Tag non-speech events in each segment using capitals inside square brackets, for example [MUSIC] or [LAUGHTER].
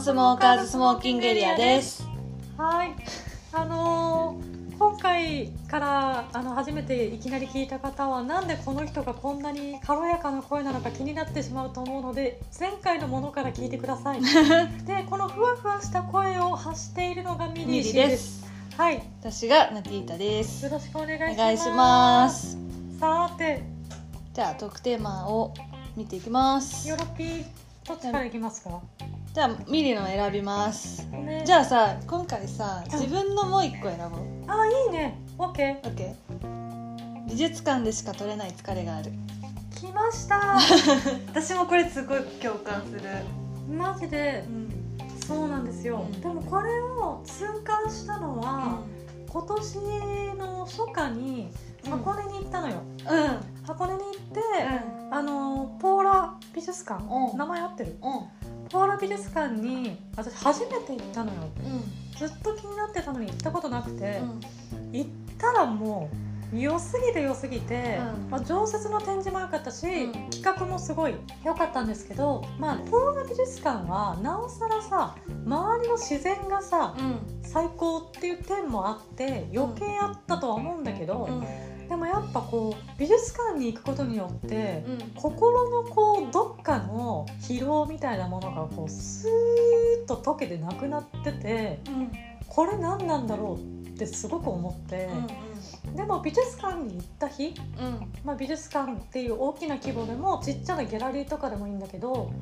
ンスモーカーズスモーキングエリアです。はい、あのー今回からあの初めていきなり聞いた方はなんでこの人がこんなに軽やかな声なのか気になってしまうと思うので前回のものから聞いてください。[LAUGHS] でこのふわふわした声を発しているのがミリーでです。す。はい。私がナティータです。よろしくお願いします。さて。じゃあトークテーマを見ていきます。ヨロピー。どっちからいきますか、じゃあミリの選びます。ね。じゃあさ今回さ自分のもう一個選ぼう。あいいね。オッケ OK 美術館でしか撮れない疲れがある。ー来ました。[LAUGHS] 私もこれすごい共感する、マジで。そうなんですよ、うん。でもこれを痛感したのは、今年の初夏に箱根に行ったのよ、うん。箱根に行って、あのポーラ美術館、うん。名前合ってる？うんポーラ美術館に私初めて行ったのよ。うん。ずっと気になってたのに行ったことなくて、うん。行ったらもう良すぎて良すぎて、うん。まあ、常設の展示も良かったし、うん。企画もすごい良かったんですけど、まあ、ポーラ美術館はなおさらさ周りの自然がさ最高っていう点もあって余計あったとは思うんだけど、でもやっぱこう美術館に行くことによって、心のこうどっかの疲労みたいなものがこうスーッと溶けてなくなっててこれ何なんだろうってすごく思って、でも美術館に行った日、まあ、美術館っていう大きな規模でもちっちゃなギャラリーとかでもいいんだけど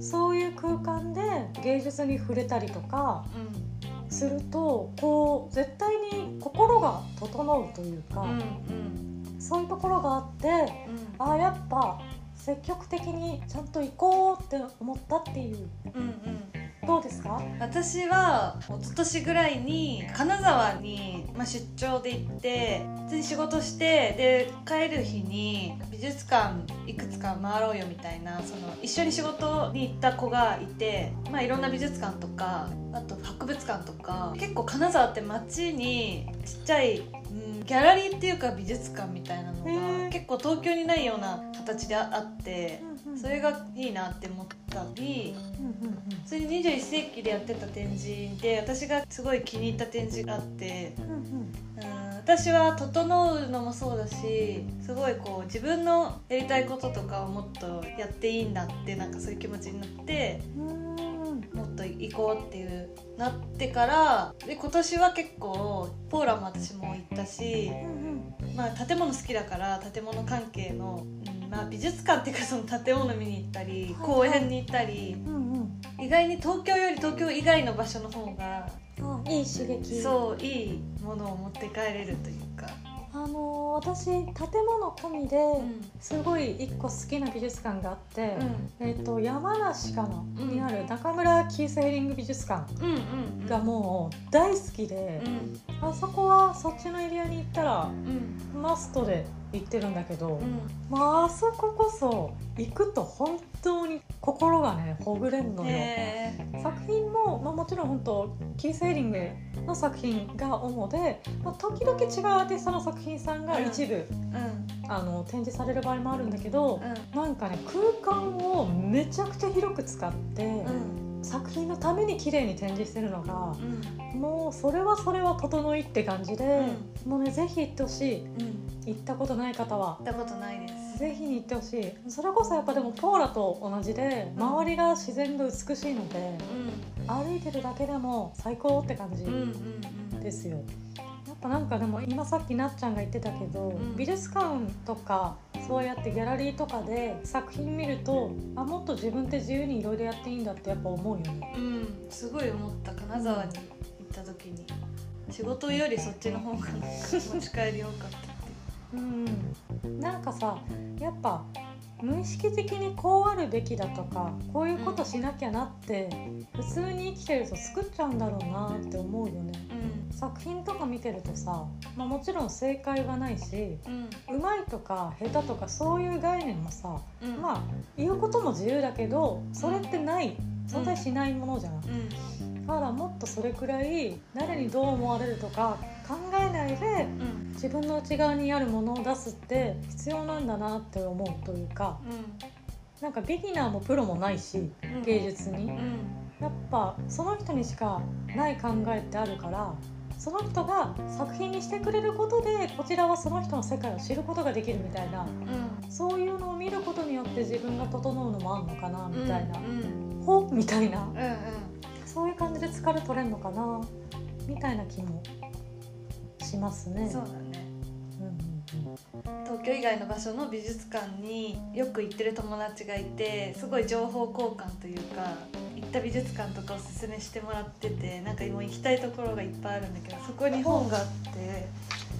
そういう空間で芸術に触れたりとかするとこう絶対に心が整うというか、そういうところがあってああやっぱ積極的にちゃんと行こうって思ったっていうどうですか？私は一昨年ぐらいに金沢に、まあ、出張で行って普通に仕事してで帰る日に美術館いくつか回ろうよみたいなその一緒に仕事に行った子がいて、まあ、いろんな美術館とかあと博物館とか結構金沢って街にちっちゃい、うん、ギャラリーっていうか美術館みたいなのへがー結構東京にないような形であってそれがいいなって思ったり。うんうん普通に21世紀でやってた展示で私がすごい気に入った展示があってうん私は整うのもそうだしすごいこう自分のやりたいこととかをもっとやっていいんだってなんかそういう気持ちになってもっと行こうっていうなってからで今年は結構ポーラも私も行ったし、うんまあ、建物好きだから建物関係の、うんまあ、美術館っていうかその建物見に行ったりはい公園に行ったり。うんうん。意外に東京より東京以外の場所の方があいい刺激。そういいものを持って帰れるというか、あのー私建物込みでうん。すごい一個好きな美術館があって、えっと山梨かな、うんにある中村キースヘリング美術館うんうんうん。がもう大好きでう、ん。あそこはそっちのエリアに行ったらうん。マストで行ってるんだけど、うん。まああそここそ行くと本当に心がねほぐれんのよ。へ作品も、まあ、もちろん本当キース・ヘリングの作品が主で、まあ、時々違うアーティストの作品さんが一部、ーうん。あの展示される場合もあるんだけど、なんかね空間をめちゃくちゃ広く使って、うん。作品のために綺麗に展示してるのがうん。もうそれはそれは整いって感じで、もうねぜひ行ってほしい。うん。行ったことない方は。行ったことないです。ぜひ行ってほしい。それこそやっぱでもポーラと同じで周りが自然が美しいので。歩いてるだけでも最高って感じですよ。やっぱなんかでも今さっきなっちゃんが言ってたけど、ん。美術館とかそうやってギャラリーとかで作品見るとあもっと自分って自由にいろいろやっていいんだってやっぱ思うよね。うん。すごい思った金沢に行った時に。仕事よりそっちの方が持ち帰りよかったってうん、なんかさやっぱ無意識的にこうあるべきだとかこういうことしなきゃなって普通に生きてると作っちゃうんだろうなって思うよね。作品とか見てるとさ、まあ、もちろん正解はないしうん。うまいとか下手とかそういう概念もさうん。まあ言うことも自由だけどそれってない。存在しないものじゃん、うん。だからもっとそれくらい誰にどう思われるとか考えないでうん。自分の内側にあるものを出すって必要なんだなって思うというかなんかビギナーもプロもないしうん。芸術に。うん。やっぱその人にしかない考えってあるからその人が作品にしてくれることでこちらはその人の世界を知ることができるみたいなそういうのを見ることによって自分が整うのもあるのかなみたいな、うんほみたいなうんうん。そういう感じで疲れ取れるのかなみたいな気もしますね。そうだねうんうんうん東京以外の場所の美術館によく行ってる友達がいてすごい情報交換というか行った美術館とかおすすめしてもらっててなんか今行きたいところがいっぱいあるんだけどそこに本があって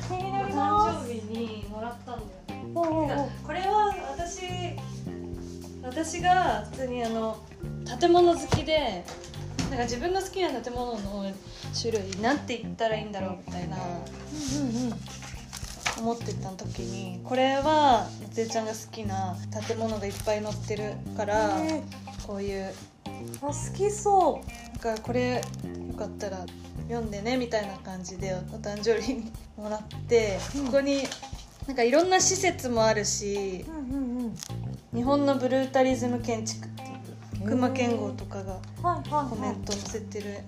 気になり誕ます。生日にもらったんだよねこれは私私が普通にあの建物好きでなんか自分の好きな建物の種類なんて言ったらいいんだろうみたいなうんうんうん思ってた時にこれはつえちゃんが好きな建物がいっぱい載ってるからえこういうーあ好きそう。なんかこれよかったら読んでねみたいな感じでお誕生日にもらってうんここになんかいろんな施設もあるしうんうんうん。日本のブルータリズム建築っていう熊健吾とかが。コメント載せてる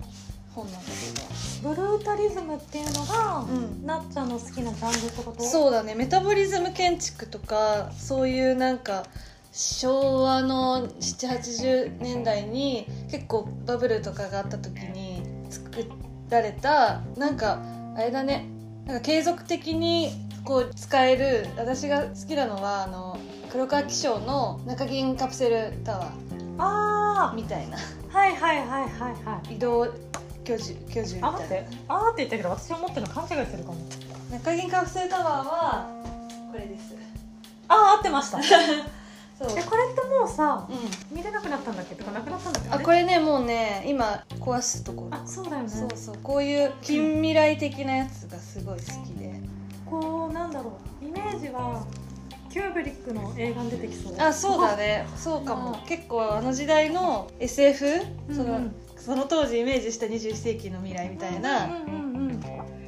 本なんだけブルータリズムっていうのが、うん。なっちゃんの好きなジャンルってこと？どそうだね。メタボリズム建築とかそういうなんか昭和の780年代に結構バブルとかがあった時に作られたなんかあれだね。なんか継続的にこう使える私が好きなのはあの黒川紀章の中銀カプセルタワあーみたいな。あはいはいはいはいはい。移動居住居住みあ待ったて。いなあーって言ったけど私思ってるの勘違いするかも。中銀カプセルタワーはこれです。あー合ってました。[LAUGHS] そう、えこれってもうさうん、見れなくなったんだっけ？とかなくなったんだっけ？あこれねもうね今壊すとこ。ろあそうだよね。そうそうこういう近未来的なやつがすごい好きで。こうなんだろう。イメージはキューブリックの映画に出てきそう。あそうだね。そうかも。結構あの時代の SF、そのうんうん。その当時イメージした21世紀の未来みたいな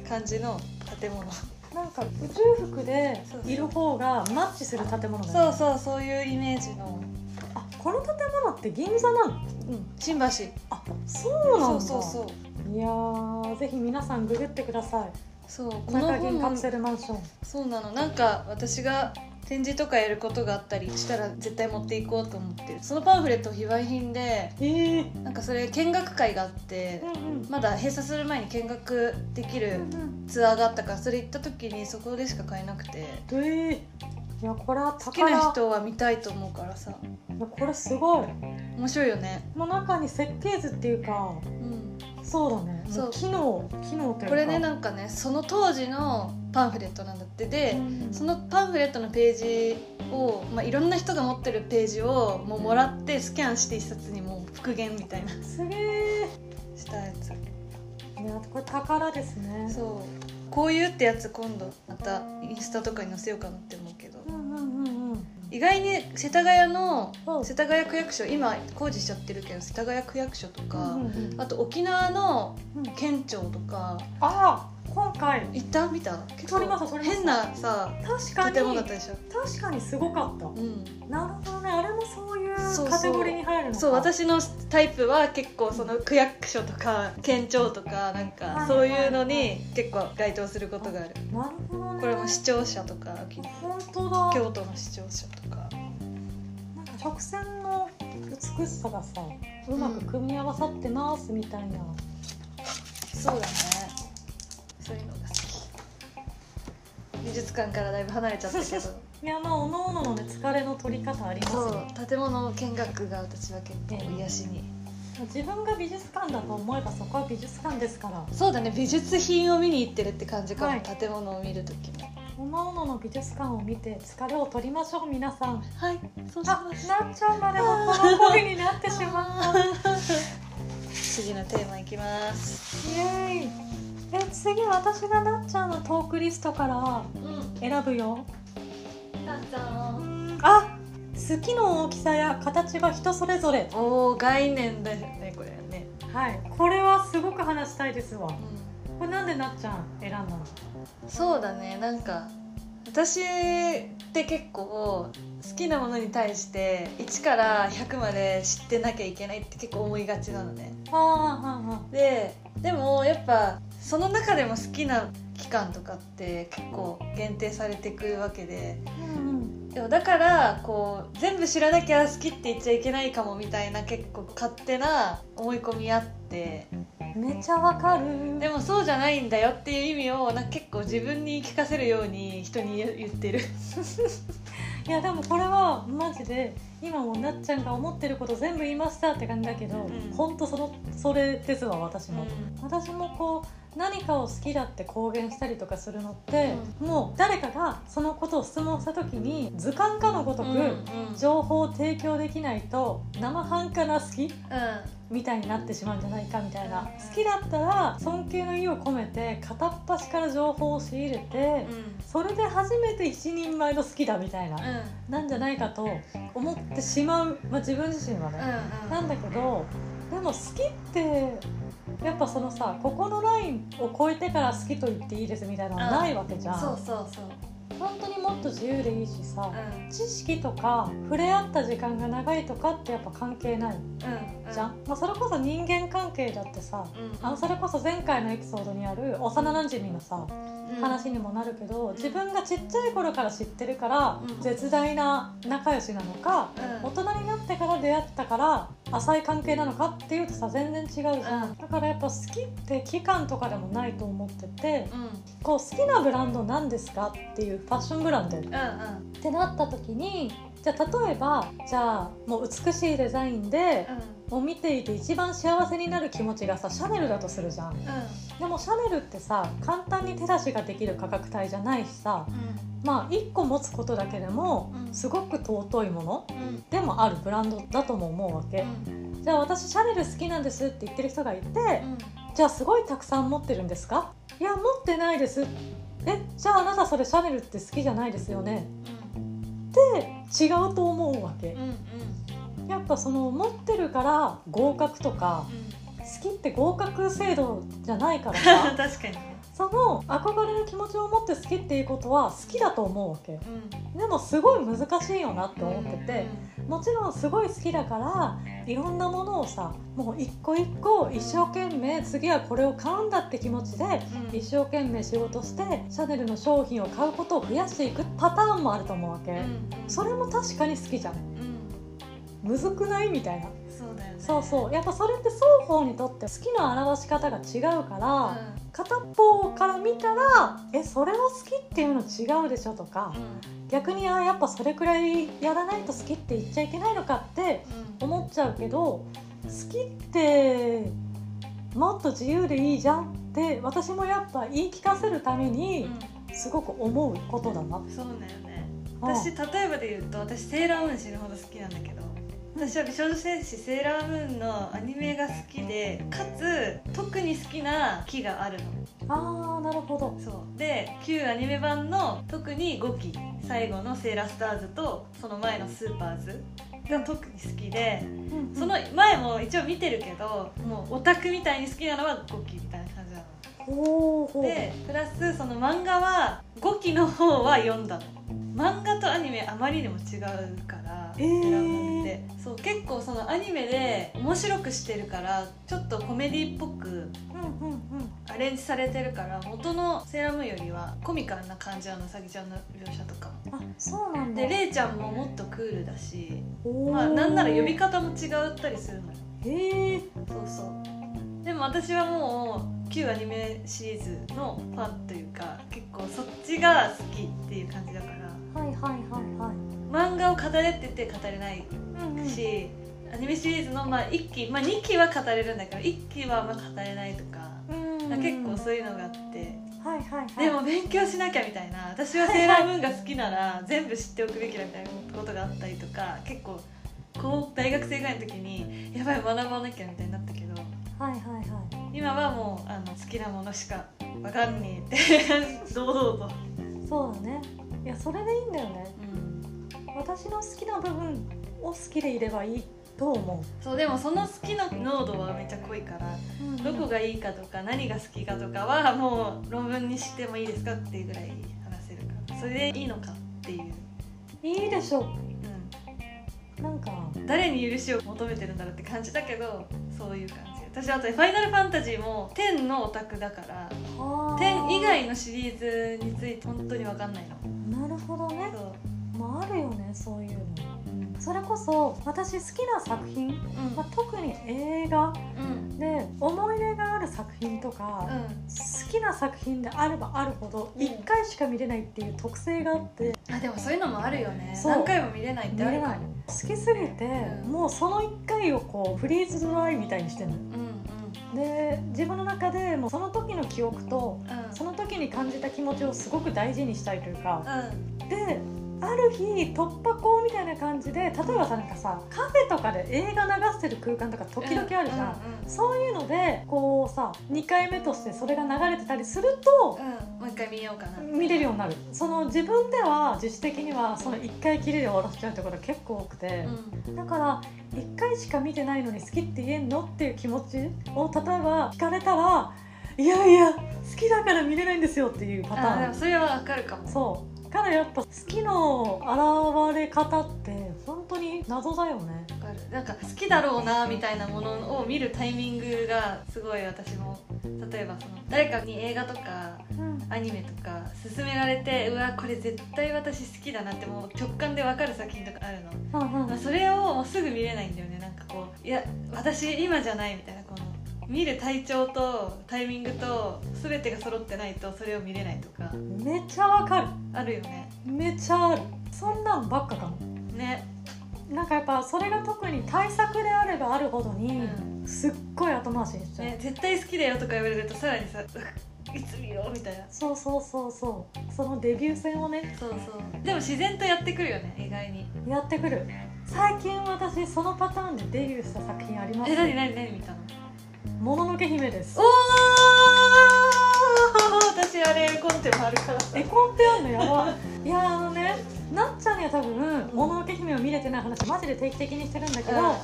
感じの建物。なんか宇宙服でいる方がマッチする建物だそうそうそういうイメージの、あこの建物って銀座なのうん、新橋。あそうなんだ。そうそうそう。いやーぜひ皆さんググってください。そうこの中銀カプ本セルマンション。そうなの。なんか私が展示とかやることがあったりしたら絶対持っていこうと思ってる。そのパンフレット非売品でええなんかそれ見学会があってうんうん。まだ閉鎖する前に見学できるうんツアーがあったからそれ行った時にそこでしか買えなくて。うんええいやこれは好きな宝人は見たいと思うからさ。これすごい。面白いよね、もう中に設計図っていうかうん、そうだね。そう。機能機能というか。これねなんかねその当時のパンフレットなんだって。でうん。そのパンフレットのページを、まあ、いろんな人が持ってるページをもうもらってスキャンして一冊にもう復元みたいな。すげえ。したやつ。いやこれ宝ですね。そう。こういうってやつ今度またインスタとかに載せようかなって思うけど意外に世田谷のうん。世田谷区役所今工事しちゃってるけど世田谷区役所とか、うんうんうん。あと沖縄のうん。県庁とかあ今回。行った？見た？結撮りました撮りました。変なさ確かに。建物だったでしょ？確かにすごかった。うん。なるほどね。あれもそういうカテゴリーに入るのか。そう私のタイプは結構その区役所とか県庁とかなんかそういうのに結構該当することがある。なるほどね。これも視聴者とか本当だ。京都の視聴者とか。なんか直線の美しさがさうまく組み合わさってますみたいな、そうだね術館からだいぶ離れちゃったけど。[LAUGHS] いやまあおのおののね疲れの取り方ありますそよう建物見学が私は結構癒しに。自分が美術館だと思えばそこは美術館ですから。そうだね美術品を見に行ってるって感じかも、はい。建物を見る時もおのおのの美術館を見て疲れを取りましょう皆さん。はいそうしあます。なっちゃんまでもこの声になってしまった次のテーマいきます。イエーイ。え次私がなっちゃんのトークリストからうん選ぶよ。あ好きの大きさや形は人それぞれ。おお概念だよねこれね、はい。これはすごく話したいですわ。うこれなんでなっちゃん選んだの？ん、そうだね。なんか私って結構好きなものに対して1から100まで知ってなきゃいけないって結構思いがちなのね。あ。ででもやっぱその中でも好きな期間とかって結構限定されてくるわけで。あうんうん。でもだからこう全部知らなきゃ好きって言っちゃいけないかもみたいな結構勝手な思い込みあって。めちゃわかる。でもそうじゃないんだよっていう意味をなんか結構自分に聞かせるように人に言言ってる。[LAUGHS] いやでもこれはマジで今もなっちゃんが思ってること全部言いましたって感じだけど、うん。ほんとそのそれですわ私も、私もこう何かを好きだって公言したりとかするのって、もう誰かがそのことを質問した時に図鑑かのごとく、うんうん。情報を提供できないと生半可な好きうみたいになってしまうんじゃないかみたいな。好きだったら尊敬の意を込めて片っ端から情報を仕入れて、んうん。それで初めて一人前の好きだみたいな、うん。なんじゃないかと思ってしまう、まあ、自分自身はね、うん。なんだけどでも好きってやっぱそのさここのラインを超えてから好きと言っていいですみたいなのはないわけじゃん、そうそうそう。本当にもっと自由でいいしさ、うん。知識とか触れ合った時間が長いとかってやっぱ関係ないうんじゃん、まあ、それこそ人間関係だってさうん。あのそれこそ前回のエピソードにある幼なじみのさうん。話にもなるけど自分がちっちゃい頃から知ってるからうん。絶大な仲良しなのかうん。大人になってから出会ったから浅い関係なのかっていうとさ全然違うじゃん、うん。だからやっぱ好きって期間とかでもないと思っててうん。こう好きなブランド何ですかっていうファッションブランドっうんうん。てなった時にじゃあ例えばじゃあもう美しいデザインでもう見ていて一番幸せになる気持ちがさシャネルだとするじゃん。でもシャネルってさ簡単に手出しができる価格帯じゃないしさまあ1個持つことだけでもうん。すごく尊いものでもあるブランドだとも思うわけ。じゃあ私シャネル好きなんですって言ってる人がいてじゃあすごいたくさん持ってるんですか？いや持ってないです。えじゃああなたそれシャネルって好きじゃないですよね？って違うと思うわけ。やっぱその持ってるから合格とか好きって合格制度じゃないからさ。[LAUGHS] 確かにねその憧れの気持ちを持って好きっていうことは好きだと思うわけ。うん。でもすごい難しいよなって思っててもちろんすごい好きだからいろんなものをさもう一個一個一生懸命次はこれを買うんだって気持ちでうん。一生懸命仕事してシャネルの商品を買うことを増やしていくパターンもあると思うわけ、うんそれも確かに好きじゃん。うん。むずくないみたいな。そうね。そうそう。やっぱそれって双方にとって好きの表し方が違うから、う片方から見たら「えそれは好きっていうの違うでしょ」とか、ん。逆にあやっぱそれくらいやらないと好きって言っちゃいけないのかってうん。思っちゃうけど好きってもっと自由でいいじゃんって私もやっぱ言い聞かせるためにすごく思うことだな。うんそうだよね。うん。私例えばで言うと私セーラームーン死ぬほど好きなんだけど私は美少女戦士セーラームーンのアニメが好きでかつ特に好きな木があるの。あーなるほど。そう。で旧アニメ版の特に5期最後のセーラースターズとその前のスーパーズが特に好きでその前も一応見てるけどもうオタクみたいに好きなのは5期みたいな感じなの。でプラスその漫画は5期の方は読んだの。漫画とアニメあまりにも違うからえーラームーンってそう結構そのアニメで面白くしてるからちょっとコメディっぽくアレンジされてるから元のセーラームーンよりはコミカルな感じなのうさぎちゃんの描写とかも。あそうなんだ。でレイちゃんももっとクールだしまあなんなら呼び方も違ったりするのよ。へえそうそう。でも私はもう旧アニメシリーズのファンというか結構そっちが好きっていう感じだから。はいはいはいはい。漫画を語れって言って語れないうんうんし、アニメシリーズのまあ1期、まあ、2期は語れるんだけど1期はまあ語れないとか、うん結構そういうのがあって。はいはいはい。でも勉強しなきゃみたいな私はセーラームーンが好きなら全部知っておくべきだみたいなことがあったりとか結構こう大学生ぐらいの時にやばい学ばなきゃみたいになったけど。はいはいはい。今はもうあの好きなものしかわかんねえって堂々と、そうだね。いやそれでいいんだよね。うん、私の好きな部分を好きでいればいいと思そうでもその好きの濃度はめっちゃ濃いからう、どこがいいかとか何が好きかとかはもう論文にしてもいいですかっていうぐらい話せるから。それでいいのかっていう、いいでしょ。うなんか。ん、誰に許しを求めてるんだろうって感じだけどそういう感じ。私あと「ファイナルファンタジー」も10のオタクだから10以外のシリーズについて本当に分かんないの。なるほどね。そう、まああるよねそういうのそれこそ私好きな作品、うん。まあ、特に映画。うん。で思い入れがある作品とか、うん。好きな作品であればあるほどうん。1回しか見れないっていう特性があって。あでもそういうのもあるよね。何回も見れないってあるかも好きすぎて、うん。もうその1回をこうフリーズドライみたいにしてるの。うんで自分の中でもうその時の記憶とうんうん。その時に感じた気持ちをすごく大事にしたいというか。うん。である日突破口みたいな感じで例えばさなんかさカフェとかで映画流してる空間とか時々あるじゃん、うんうんそういうのでこうさ2回目としてそれが流れてたりするとうんもう一回見ようかな。見れるようになる。その自分では自主的にはその1回きりで終わらせちゃうってことが結構多くて、うん。だから1回しか見てないのに好きって言えんのっていう気持ちを例えば聞かれたらいやいや好きだから見れないんですよっていうパターン。もそれは分かるかも。そうからやっぱ好きの現れ方って本当に謎だよね。わかる。なんか好きだろうなみたいなものを見るタイミングがすごい私も例えばその誰かに映画とかうん。アニメとか勧められてうわこれ絶対私好きだなってもう直感で分かる作品とかあるの、うんうん。まあ、それをもうすぐ見れないんだよね。なんかこういや私今じゃないみたいな見る体調とタイミングと全てが揃ってないとそれを見れないとか。めっちゃわかる。あるよね。めっちゃある。そんなんばっかかも。ね。なんかやっぱそれが特に対策であればあるほどに、うすっごい後回しにしちゃう、ね絶対好きだよとか言われるとさらにさいつ見ようみたいな。そうそうそうそう。そのデビュー戦をね。そうそう。でも自然とやってくるよね意外に。やってくる。最近私そのパターンでデビューした作品あります。え何何何見たの？もののけ姫です。おー私あれコンテもあるからさ。絵コンテあんの？やば。いやあのね [LAUGHS] なっちゃんには多分もののけ姫を見れてない話マジで定期的にしてるんだけど、うんうん。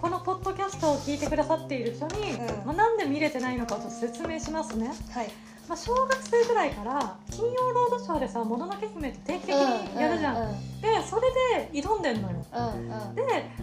このポッドキャストを聞いてくださっている人に、うん。まあ、なんで見れてないのかをちょっと説明しますね、はい。まあ、小学生ぐらいから「金曜ロードショー」でさ「もののけ姫」って定期的にやるじゃん、うんうんでそれで挑んでんのよ。うんうん。で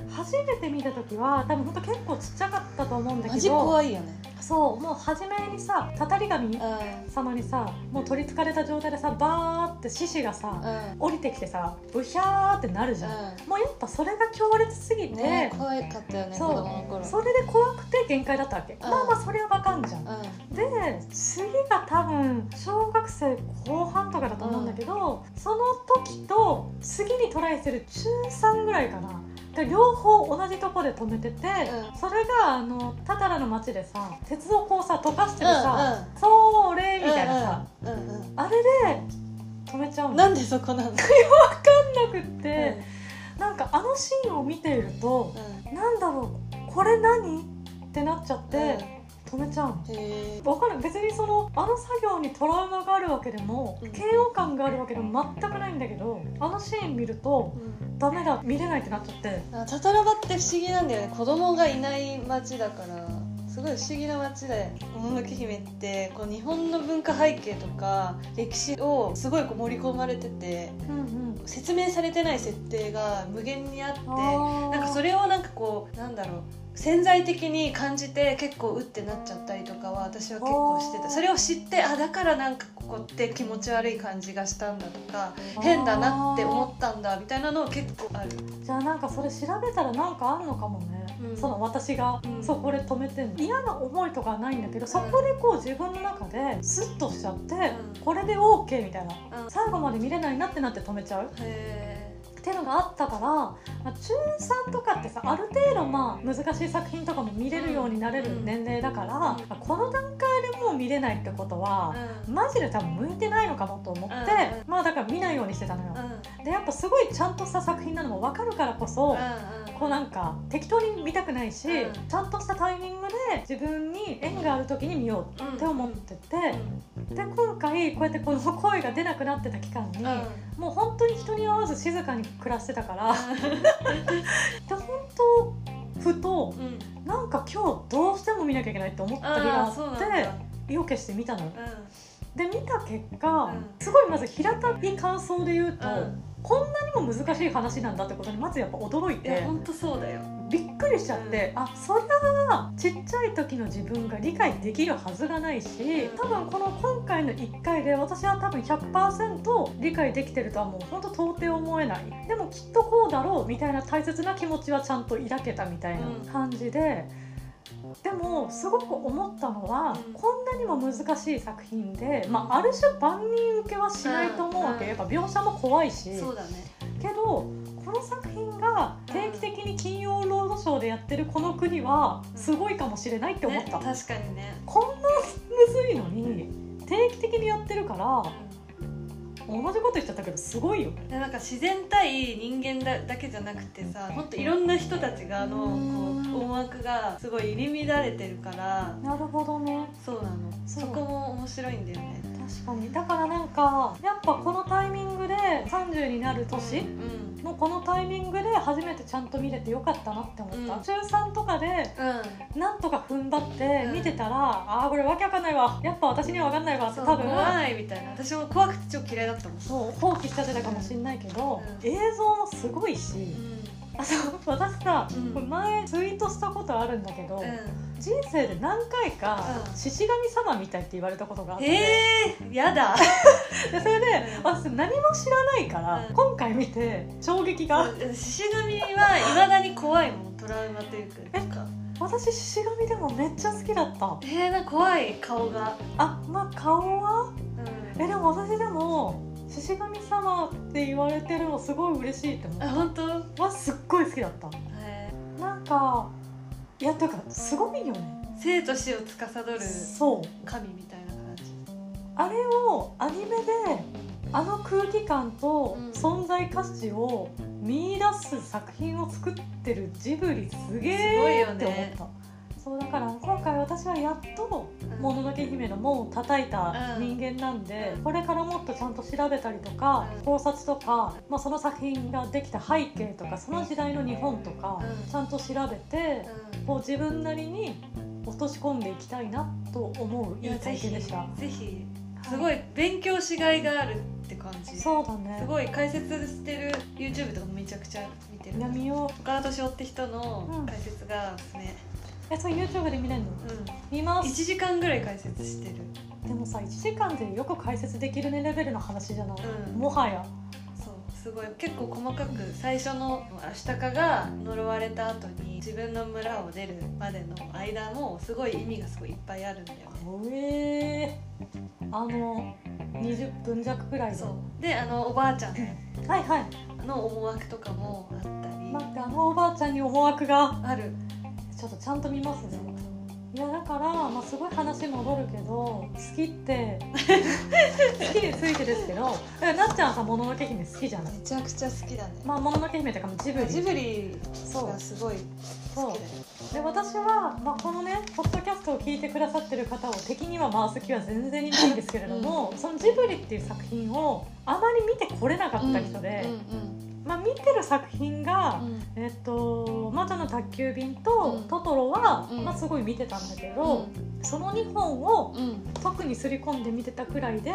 初めて見た時は多分ほんと結構ちっちゃかったと思うんだけどマジ怖いよね。そうもう初めにさたたり神う様にさもう取りつかれた状態でさバーって獅子がさんうん。降りてきてさブヒャーってなるじゃん、もうやっぱそれが強烈すぎて、ね怖かったよね子そう。供の頃。それで怖くて限界だったわけ、ん。まあまあそれはわかんじゃん、うで次が多分小学生後半とかだと思うんだけど、その時と次にトライする中3ぐらいかな。で両方同じとこで止めてて、うん。それがあのタタラの街でさ鉄道こうさ溶かしてんるさ、それみたいなさ、うんうんうんあれで止めちゃうの。なんでそこなの？[LAUGHS] なくって、なんかあのシーンを見ていると、なんだろうこれ何？ってなっちゃって、止めちゃうの。へえわかる？別にそのあの作業にトラウマがあるわけでも、うん。嫌悪感があるわけでも全くないんだけどあのシーン見るとダメだ見れないってなっちゃって。タタラバって不思議なんだよね。子供がいない町だから。すごい不思議な町で「もののけ姫」ってこう日本の文化背景とか歴史をすごいこう盛り込まれててうんうん。説明されてない設定が無限にあってあなんかそれをなんかこうなんだろう潜在的に感じて結構うってなっちゃったりとかは私は結構してた。それを知ってあだからなんかここって気持ち悪い感じがしたんだとか変だなって思ったんだみたいなの結構ある。じゃあなんかそれ調べたらなんかあんのかもね、うん。その私がうん。そこで止めてんの。嫌な思いとかはないんだけどそこでこう自分の中でスッとしちゃって、うん。これで OK みたいな。うん。最後まで見れないなってなって止めちゃう。へっていうのがあったから、まあ、中3とかってさある程度まあ難しい作品とかも見れるようになれる年齢だから、まあこの段階でもう見れないってことは、うん。マジで多分向いてないのかもと思って、うん。まあだから見ないようにしてたのよ、うん。でやっぱすごいちゃんとした作品なのも分かるからこそ、こうなんか適当に見たくないし、うん。ちゃんとしたタイミングで自分に縁がある時に見ようって思ってて、で今回こうやってこの声が出なくなってた期間に、もう本当に人に会わず静かに暮らしてたから [LAUGHS] で本当ふとなんか今日どうしても見なきゃいけないって思った日があってだ。意を決して見たの。よで見た結果、うん。すごいまず平たい感想で言うと、うんこんなにも難しい話なんだってことにまずやっぱ驚いて。本当そうだよ。びっくりしちゃって、あそりゃちっちゃい時の自分が理解できるはずがないし多分この今回の1回で私は多分100%理解できてるとはもう本当到底思えない。でもきっとこうだろうみたいな大切な気持ちはちゃんと抱けたみたいな感じで。でもすごく思ったのは、うん。こんなにも難しい作品で、まあ、ある種万人受けはしないと思うわけ、うん。やっぱ描写も怖いし。そうだね。けどこの作品が定期的に金曜ロードショーでやってるこの国はすごいかもしれないって思った、ね確かにね。こんなむずいのに定期的にやってるから同じこと言っちゃったけどすごいよ。なんか自然対人間だだけじゃなくてさもっといろんな人たちがあのこう思惑がすごい入り乱れてるから。なるほどね。そうなの。そこも面白いんだよね確かに。だからなんかやっぱこのタイミングで30になる年うんのこのタイミングで初めてちゃんと見れてよかったなって思った、うん。中3とかでうん。なんとか踏ん張ってうん。見てたら、ああこれわけわかんないわ。やっぱ私にはわかんないわって多分怖いみたいな。私も怖くて超嫌いだったもん。そう放棄しちゃってたかもしれないけど、うん。映像もすごいし、あそう私さ、前ツイートしたことあるんだけど、うん人生で何回かうん。獅子神様みたいって言われたことがあって、えー、やだ。[LAUGHS] でそれでうん。私何も知らないから、うん。今回見て衝撃が、獅子神はいまだに怖いもんトラウマというかなんか。私獅子神でもめっちゃ好きだった。えー、な怖い顔が、あまあ顔は？うん、えでも私でも獅子神様って言われてるのすごい嬉しいって思あ本当？うわすっごい好きだった。えなんかいやてかすごいよね。ー生と死を司る神みたいな感じ。あれをアニメであの空気感とうん。存在価値を見出す作品を作ってるジブリすげえって思ねった、そうだから今回私はやっと「もののけ姫」の門を叩いた人間なんで、うん。これからもっとちゃんと調べたりとか、うん。考察とか、まあ、その作品ができた背景とかその時代の日本とか、うん。ちゃんと調べて、こう自分なりに落とし込んでいきたいなと思ういい体験でした。ぜひすごい勉強しがいがあるって感じ。すそうだね。ごい解説してる YouTube とかもめちゃくちゃ見てる。やみよう。岡田敏夫って人のうん。解説がおすすめえそれ YouTube で見れるの？うん。見ま1す時間ぐらい解説してる。でもさ1時間でよく解説できるねレベルの話じゃない、うん。もはや。そうすごい。結構細かく最初のアシタカが呪われた後に自分の村を出るまでの間もすごい意味がすごいいっぱいあるんだよね。うえー、あの20分弱くらいでそう。であのおばあちゃんはいはい。の思惑とかもあったり。待ってあのおばあちゃんに思惑が。あるちょっとちゃんと見ますね。いやだから、まあ、すごい話戻るけど好きって [LAUGHS] 好きについてですけどなっちゃんさ「もののけ姫」好きじゃない？めちゃくちゃ好きだね。まあ、もののけ姫というかジブリ。ジブリそう。がすごいそう好きだよ。で私は、まあ、このねポッドキャストを聞いてくださってる方を敵には回す気は全然ないんですけれども、そのジブリっていう作品をあまり見てこれなかった人で、まあ、見てる作品が「えっと魔女の宅急便」とうん「トトロは」うん。まあ、すごい見てたんだけど、その2本をうん。うん特に刷り込んで見てたくらいで。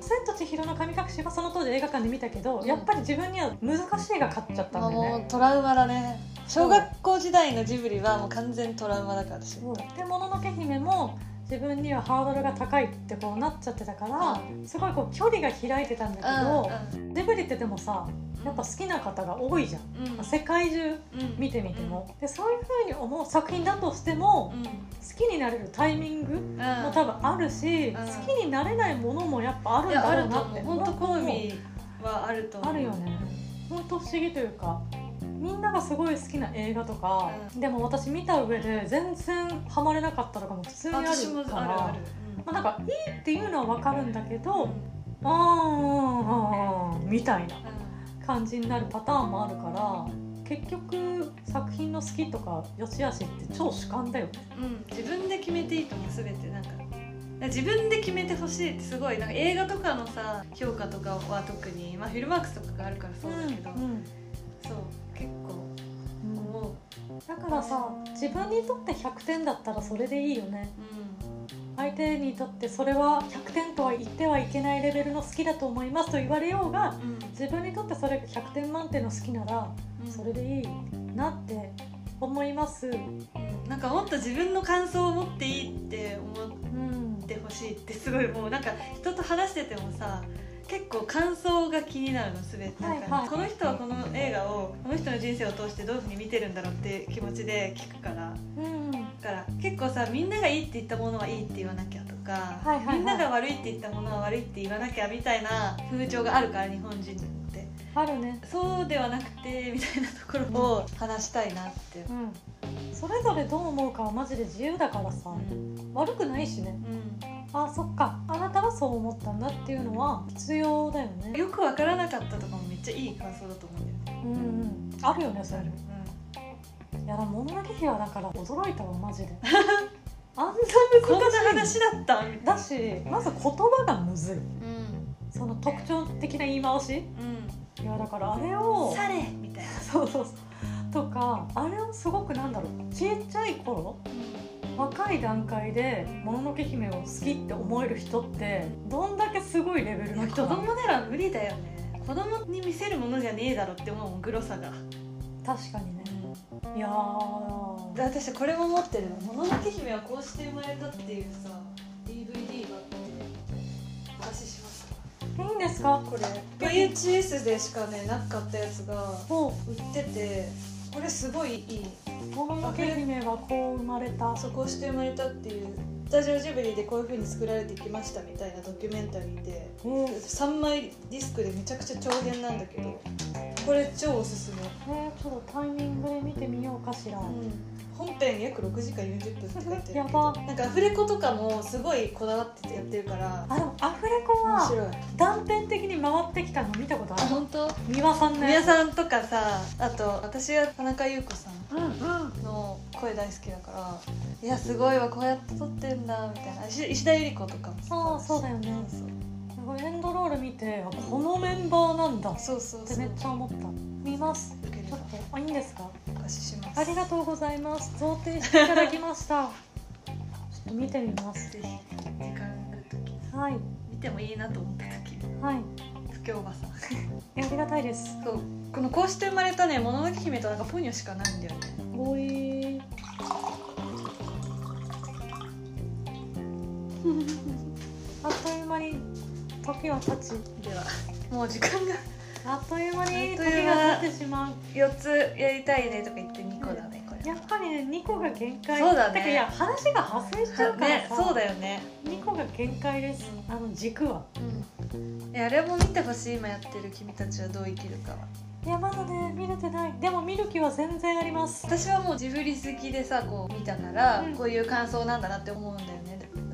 千と千尋の神隠しはその当時映画館で見たけど、うん。やっぱり自分には難しいが勝っちゃったんだよね。もうトラウマだね。小学校時代のジブリはもう完全トラウマだから私。で「もののけ姫」も自分にはハードルが高いってこうなっちゃってたから、すごいこう距離が開いてたんだけど、ジブリってでもさやっぱ好きな方が多いじゃん、うん。うん世界中うん見てみても、でそういうふうに思う作品だとしても、うん。好きになれるタイミングうん。も多分あるし、ん。好きになれないものもやっぱあるんだろううなって本当好みはあるとあるよね本当不思議というかみんながすごい好きな映画とか、うでも私見た上で全然ハマれなかったとかも普通にあるから私もあるあるまあ、なんかいいっていうのは分かるんだけど、うん。あーみたいな感じになるパターンもあるから結局作品の好きとか良し悪しって超主観だよね。うん自分で決めていいと思う全てなんか。自分で決めてほしいってすごいなんか映画とかのさ評価とかは特に、まあ、フィルマークスとかがあるからそうだけど、うんうん。そう結構思う、だからさ自分にとって100点だったらそれでいいよね。う相手にとってそれは100点とは言ってはいけないレベルの好きだと思いますと言われようがうん。自分にとってそれが100点満点の好きならそれでいいなって思います。うん。なんかもっと自分の感想を持っていいって思っうんてほしいってすごいもうなんか人と話しててもさ結構感想が気になるの全て、はいはいこの人はこの映画をこの人の人生を通してどういうふうに見てるんだろうって気持ちで聞くから。うん。だから結構さみんながいいって言ったものはいいって言わなきゃとか、はいはいはい。みんなが悪いって言ったものは悪いって言わなきゃみたいな風潮があるから日本人って。あるね。そうではなくてみたいなところを話したいなって。う。ん。それぞれどう思うかはマジで自由だからさ、うん。悪くないしね。うんあそっかあなたはそう思ったんだっていうのは必要だよね。よくわからなかったとかもめっちゃいい感想だと思うんだよね。うんうん。あるよねそれ。ういやもののけ姫はだから驚いたわマジで。[LAUGHS] あんな難しい。話だった？だしまず言葉がむずい。うんその特徴的な言い回し？いやだからあれを。されみたいな。そうそうそう。とかあれをすごくなんだろうちっちゃい頃若い段階で「もののけ姫」を好きって思える人ってどんだけすごいレベルの子人だ供なら無理だよね。子供に見せるものじゃねえだろって思うもんグロさが。確かにねいやーで私これも持ってるの。もののけ姫はこうして生まれたっていうさ DVD があってお貸ししますか。いいんですか？これ VHS でしかねなかったやつがも売っててこれすごいいい。うもののけ姫はこう生まれたそうこうして生まれたっていうスタジオジブリでこういう風に作られてきましたみたいなドキュメンタリーでえー3枚ディスクでめちゃくちゃ長編なんだけどこれ超おすすめ、えーちょっとタイミングで見てみようかしら、本編約6時間40分って書いてあるやば。なんかアフレコとかもすごいこだわってやってるから。あでもアフレコは断片的に回ってきたの見たことある。本当？三輪さんの宮やつ。さんとかさあと私は田中優子さんうんうん。の声大好きだからいやすごいわこうやって撮ってんだみたいな。石石田ゆり子とかもそうそうだよね。そうこれエンドロール見てあこのメンバーなんだってめっちゃ思った。見ます。ちょっとあいいんですか？お貸しします。ありがとうございます。贈呈していただきました。[LAUGHS] ちょっと見てみます。時間がある時。はい。見てもいいなと思った時。はい。不協和さん。[LAUGHS] えありがたいです。そう。このこうして生まれたねもののけ姫となんかポニョしかないんだよね。おい [LAUGHS] あっという間に時は経ちでは。もう時間が。あっという間に時が経ってしまう。4つやりたいねとか言って2個だねこれやっぱりね2個が限界。そうだね。いや話が派生しちゃうからねさ、そうだよね。2個が限界です。あの軸は。うん。あれも見てほしい今やってる君たちはどう生きるかは。いやまだね見れてない。でも見る気は全然あります。私はもうジブリ好きでさこう見たから、うん。こういう感想なんだなって思うんだよね。だ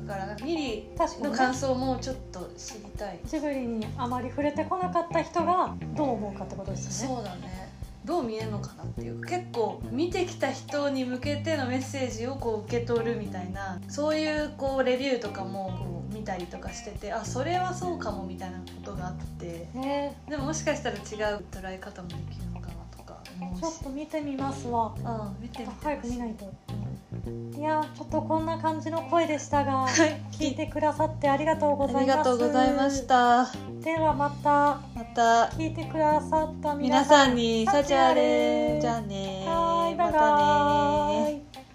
からミリの感想もちょっと知りたい。ジブリにあまり触れてこなかった人がどう思うかってことですよね。そうだね。どう見えるのかなっていう。結構見てきた人に向けてのメッセージをこう受け取るみたいなそういうこうレビューとかもこう見たりとかしててあそれはそうかもみたいなことがあって。ね。でももしかしたら違う捉え方もできるのかなとか思うし。ちょっと見てみますわ。うん見て早く見ないと。うんいやちょっとこんな感じの声でしたがはい。聞いてくださってありがとうございます。ありがとうございました。ではまたまた。聞いてくださった皆皆さんに幸あれ。じゃあねはいまたねイ